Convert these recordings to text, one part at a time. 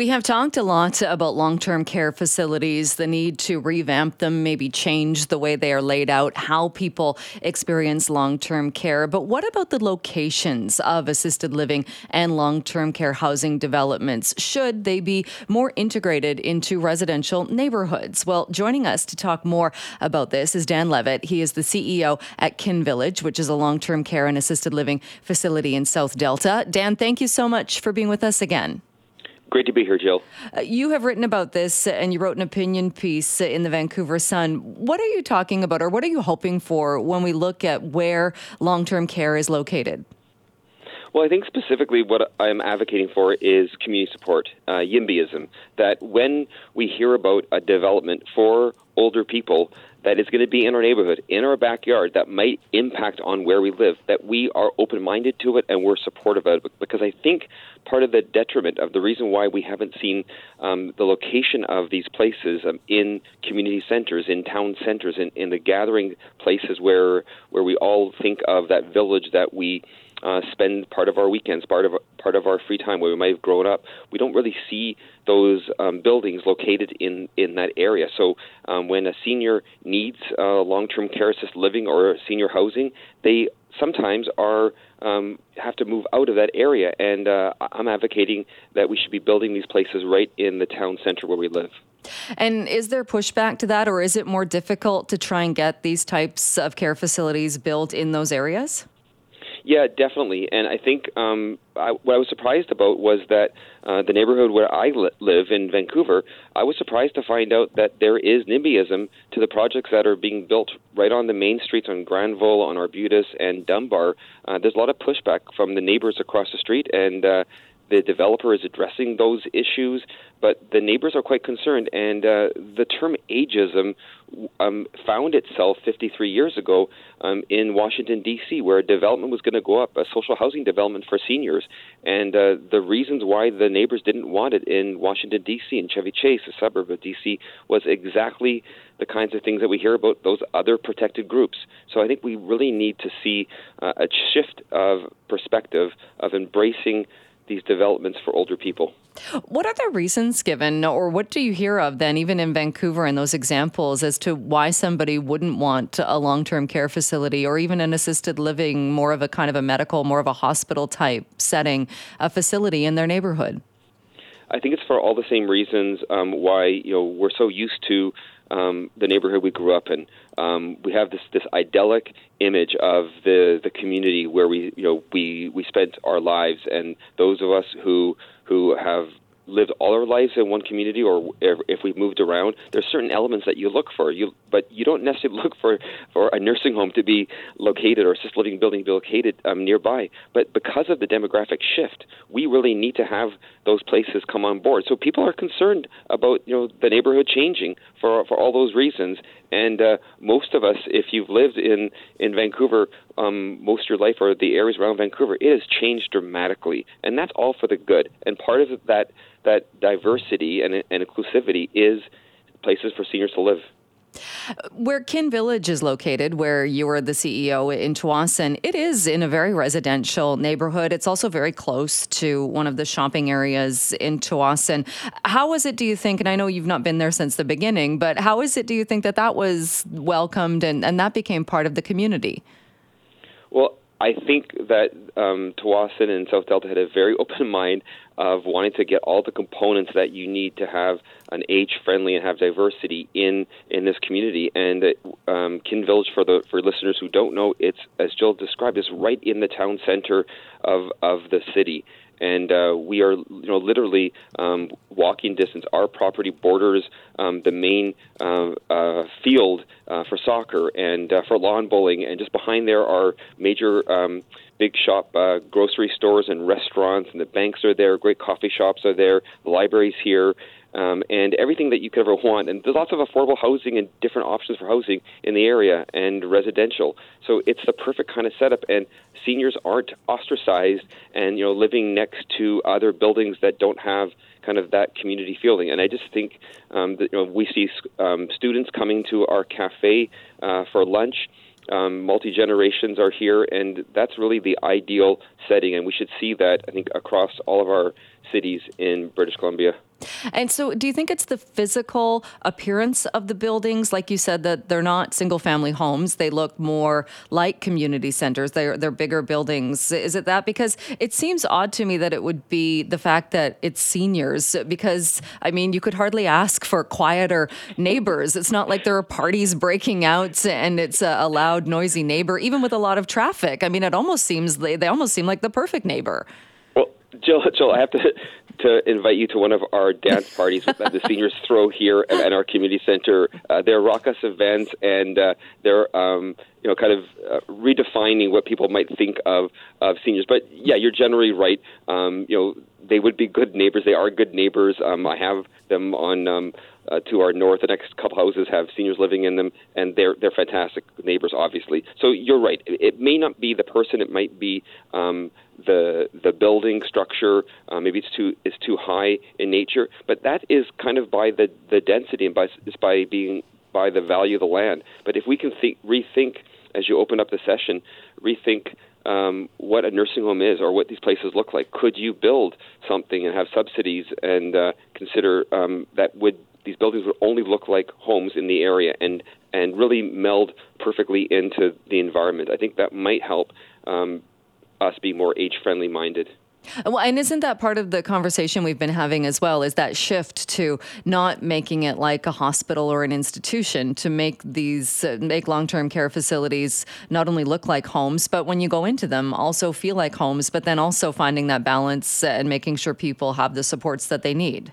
We have talked a lot about long term care facilities, the need to revamp them, maybe change the way they are laid out, how people experience long term care. But what about the locations of assisted living and long term care housing developments? Should they be more integrated into residential neighborhoods? Well, joining us to talk more about this is Dan Levitt. He is the CEO at Kin Village, which is a long term care and assisted living facility in South Delta. Dan, thank you so much for being with us again. Great to be here, Jill. Uh, you have written about this uh, and you wrote an opinion piece in the Vancouver Sun. What are you talking about or what are you hoping for when we look at where long term care is located? Well, I think specifically what I'm advocating for is community support, uh, YIMBYism. That when we hear about a development for older people, that is going to be in our neighborhood, in our backyard, that might impact on where we live, that we are open minded to it and we're supportive of it. Because I think part of the detriment of the reason why we haven't seen um, the location of these places um, in community centers, in town centers, in, in the gathering places where, where we all think of that village that we uh, spend part of our weekends, part of part of our free time where we might have grown up. We don't really see those um, buildings located in in that area. So um, when a senior needs uh, long-term care assisted living or senior housing, they sometimes are um, have to move out of that area. And uh, I'm advocating that we should be building these places right in the town center where we live. And is there pushback to that, or is it more difficult to try and get these types of care facilities built in those areas? Yeah, definitely. And I think um, I, what I was surprised about was that uh, the neighborhood where I li- live in Vancouver, I was surprised to find out that there is NIMBYism to the projects that are being built right on the main streets on Granville, on Arbutus, and Dunbar. Uh, there's a lot of pushback from the neighbors across the street, and uh, the developer is addressing those issues, but the neighbors are quite concerned. And uh, the term ageism um, found itself 53 years ago um, in Washington, D.C., where a development was going to go up, a social housing development for seniors. And uh, the reasons why the neighbors didn't want it in Washington, D.C., in Chevy Chase, a suburb of D.C., was exactly the kinds of things that we hear about those other protected groups. So I think we really need to see uh, a shift of perspective of embracing these developments for older people. What are the reasons given, or what do you hear of then, even in Vancouver and those examples, as to why somebody wouldn't want a long term care facility or even an assisted living, more of a kind of a medical, more of a hospital type setting, a facility in their neighborhood? I think it's for all the same reasons um, why you know we're so used to um, the neighborhood we grew up in. Um, we have this this idyllic image of the the community where we you know we we spent our lives, and those of us who who have lived all our lives in one community or if we've moved around, there's certain elements that you look for. You, but you don't necessarily look for, for a nursing home to be located or assisted living building to be located um, nearby. But because of the demographic shift, we really need to have those places come on board. So people are concerned about you know the neighborhood changing for for all those reasons. And uh, most of us, if you've lived in in Vancouver um, most of your life or the areas around Vancouver, it has changed dramatically, and that's all for the good. And part of that that diversity and, and inclusivity is places for seniors to live. Where Kin Village is located, where you are the CEO in Tsawwassen, it is in a very residential neighborhood. It's also very close to one of the shopping areas in Tsawwassen. How was it, do you think, and I know you've not been there since the beginning, but how is it, do you think, that that was welcomed and, and that became part of the community? Well, I think that um, and South Delta had a very open mind of wanting to get all the components that you need to have an age-friendly and have diversity in in this community. And um, Kin Village, for the for listeners who don't know, it's as Jill described, is right in the town center of of the city and uh, we are you know literally um, walking distance. Our property borders um, the main uh, uh, field uh, for soccer and uh, for lawn bowling, and just behind there are major. Um, big shop uh, grocery stores and restaurants, and the banks are there. Great coffee shops are there. The libraries here, um, and everything that you could ever want. And there's lots of affordable housing and different options for housing in the area and residential. So it's the perfect kind of setup. And seniors aren't ostracized and you know living next to other buildings that don't have kind of that community feeling. And I just think um, that you know, we see um, students coming to our cafe uh, for lunch. Um, multi generations are here, and that's really the ideal setting. And we should see that, I think, across all of our cities in British Columbia. And so, do you think it's the physical appearance of the buildings? Like you said, that they're not single family homes, they look more like community centers, they're, they're bigger buildings. Is it that? Because it seems odd to me that it would be the fact that it's seniors, because I mean, you could hardly ask for quieter neighbors. It's not like there are parties breaking out and it's a, loud, noisy neighbor, even with a lot of traffic. I mean, it almost seems they, they almost seem like the perfect neighbor. Jill, Jill, I have to to invite you to one of our dance parties that the seniors throw here at, our community center. Uh, they're raucous events, and uh, they're um, you know kind of uh, redefining what people might think of of seniors. But yeah, you're generally right. Um, you know, they would be good neighbors. They are good neighbors. Um, I have them on um, uh, to our north. The next couple houses have seniors living in them, and they're they're fantastic neighbors, obviously. So you're right. It, it may not be the person. It might be um, the the building structure. Uh, maybe it's too is too high in nature, but that is kind of by the the density and by is by being by the value of the land. But if we can think, rethink as you open up the session, rethink um, what a nursing home is or what these places look like. Could you build something and have subsidies and uh, consider um, that would these buildings would only look like homes in the area and and really meld perfectly into the environment. I think that might help um, us be more age friendly minded. Well, and isn't that part of the conversation we've been having as well? Is that shift to not making it like a hospital or an institution, to make these uh, make long term care facilities not only look like homes, but when you go into them, also feel like homes. But then also finding that balance and making sure people have the supports that they need.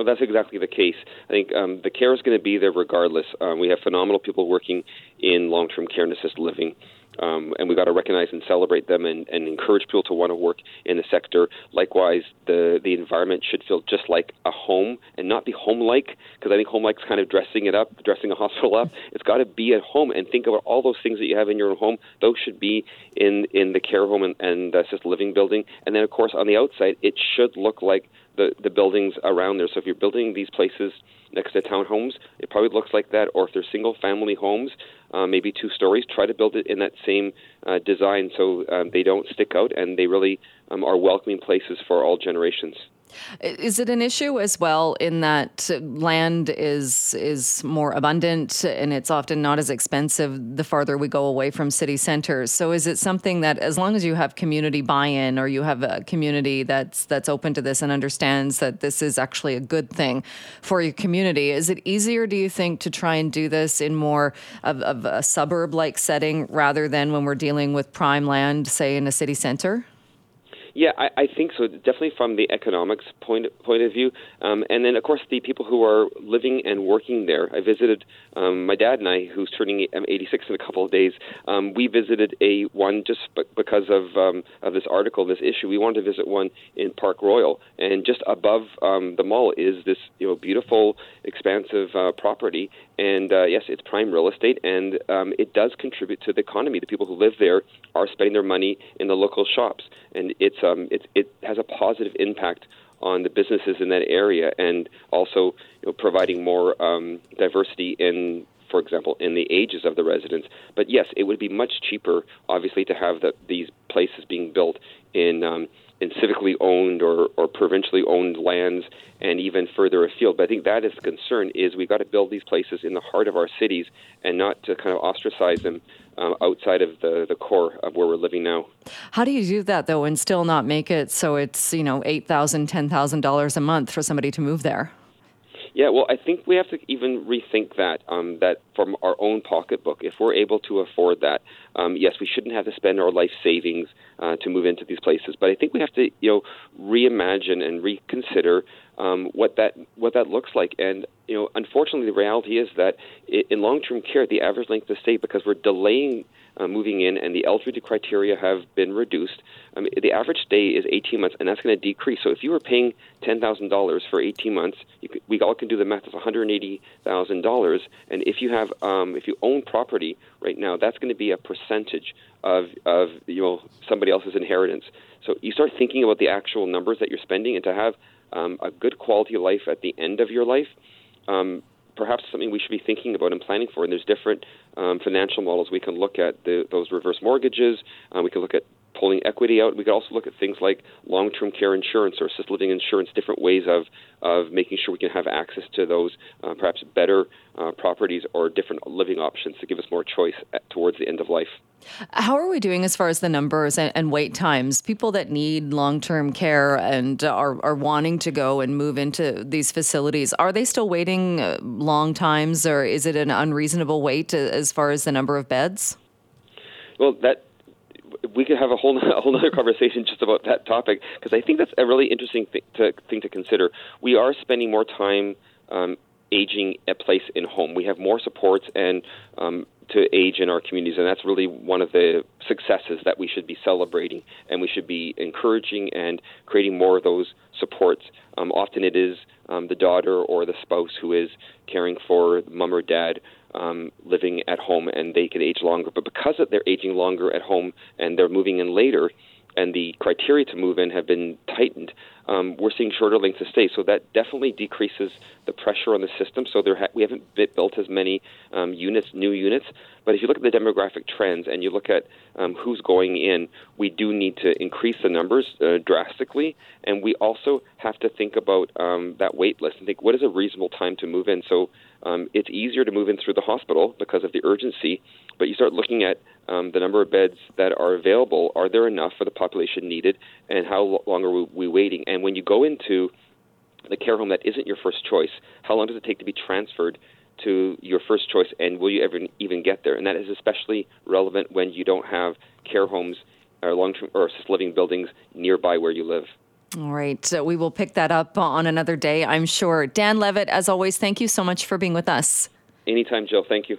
Well, that's exactly the case. I think um, the care is going to be there regardless. Um, we have phenomenal people working in long term care and assisted living. Um, and we've got to recognize and celebrate them and, and encourage people to want to work in the sector. Likewise, the the environment should feel just like a home and not be home-like, because I think home-like is kind of dressing it up, dressing a hospital up. It's got to be at home and think about all those things that you have in your own home. Those should be in in the care home and, and assisted living building. And then, of course, on the outside, it should look like the the buildings around there. So if you're building these places next to townhomes, it probably looks like that. Or if they're single family homes, uh, maybe two stories, try to build it in that same uh, design so um, they don't stick out and they really um, are welcoming places for all generations. Is it an issue as well in that land is is more abundant and it's often not as expensive the farther we go away from city centers? So is it something that as long as you have community buy-in or you have a community that's that's open to this and understands that this is actually a good thing for your community, is it easier do you think to try and do this in more of, of a suburb like setting rather than when we're dealing with prime land, say in a city center? Yeah, I, I think so. Definitely from the economics point point of view, um, and then of course the people who are living and working there. I visited um, my dad and I, who's turning 86 in a couple of days. Um, we visited a one just because of um, of this article, this issue. We wanted to visit one in Park Royal, and just above um, the mall is this you know beautiful, expansive uh, property. And uh, yes, it's prime real estate, and um, it does contribute to the economy. The people who live there are spending their money in the local shops, and it's um, it, it has a positive impact on the businesses in that area, and also you know, providing more um, diversity in, for example, in the ages of the residents. But yes, it would be much cheaper, obviously, to have the, these places being built in um, in civically owned or, or provincially owned lands and even further afield. But I think that is the concern is we've got to build these places in the heart of our cities and not to kind of ostracize them uh, outside of the, the core of where we're living now. How do you do that though and still not make it so it's, you know, $8,000, $10,000 a month for somebody to move there? Yeah, well, I think we have to even rethink that. Um, that from our own pocketbook, if we're able to afford that, um, yes, we shouldn't have to spend our life savings uh, to move into these places. But I think we have to, you know, reimagine and reconsider um, what that what that looks like. And unfortunately, the reality is that in long-term care, the average length of stay, because we're delaying uh, moving in, and the eligibility criteria have been reduced. Um, the average stay is 18 months, and that's going to decrease. So if you were paying $10,000 for 18 months, could, we all can do the math. It's $180,000, and if you have um, if you own property right now, that's going to be a percentage of of you know somebody else's inheritance. So you start thinking about the actual numbers that you're spending, and to have um, a good quality of life at the end of your life. Um, perhaps something we should be thinking about and planning for. And there's different um, financial models we can look at. The, those reverse mortgages. Uh, we can look at pulling equity out. We could also look at things like long-term care insurance or assisted living insurance, different ways of of making sure we can have access to those uh, perhaps better uh, properties or different living options to give us more choice at, towards the end of life. How are we doing as far as the numbers and, and wait times? People that need long term care and are, are wanting to go and move into these facilities, are they still waiting uh, long times or is it an unreasonable wait as far as the number of beds? Well, that we could have a whole a whole other conversation just about that topic because I think that's a really interesting thing to thing to consider. We are spending more time um, aging a place in home. We have more supports and um, to age in our communities, and that's really one of the successes that we should be celebrating, and we should be encouraging and creating more of those supports. Um, often it is um, the daughter or the spouse who is caring for mom or dad um, living at home, and they can age longer. But because they're aging longer at home and they're moving in later, and the criteria to move in have been tightened, um, we're seeing shorter lengths of stay. So that definitely decreases the pressure on the system. So there ha- we haven't built as many um, units, new units. But if you look at the demographic trends and you look at um, who's going in, we do need to increase the numbers uh, drastically. And we also have to think about um, that wait list and think what is a reasonable time to move in. So um, it's easier to move in through the hospital because of the urgency, but you start looking at um, the number of beds that are available. Are there enough for the population needed, and how long are we, we waiting? And when you go into the care home that isn't your first choice, how long does it take to be transferred to your first choice, and will you ever even get there? And that is especially relevant when you don't have care homes or long-term or assisted living buildings nearby where you live. All right. So we will pick that up on another day, I'm sure. Dan Levitt, as always, thank you so much for being with us. Anytime, Jill. Thank you.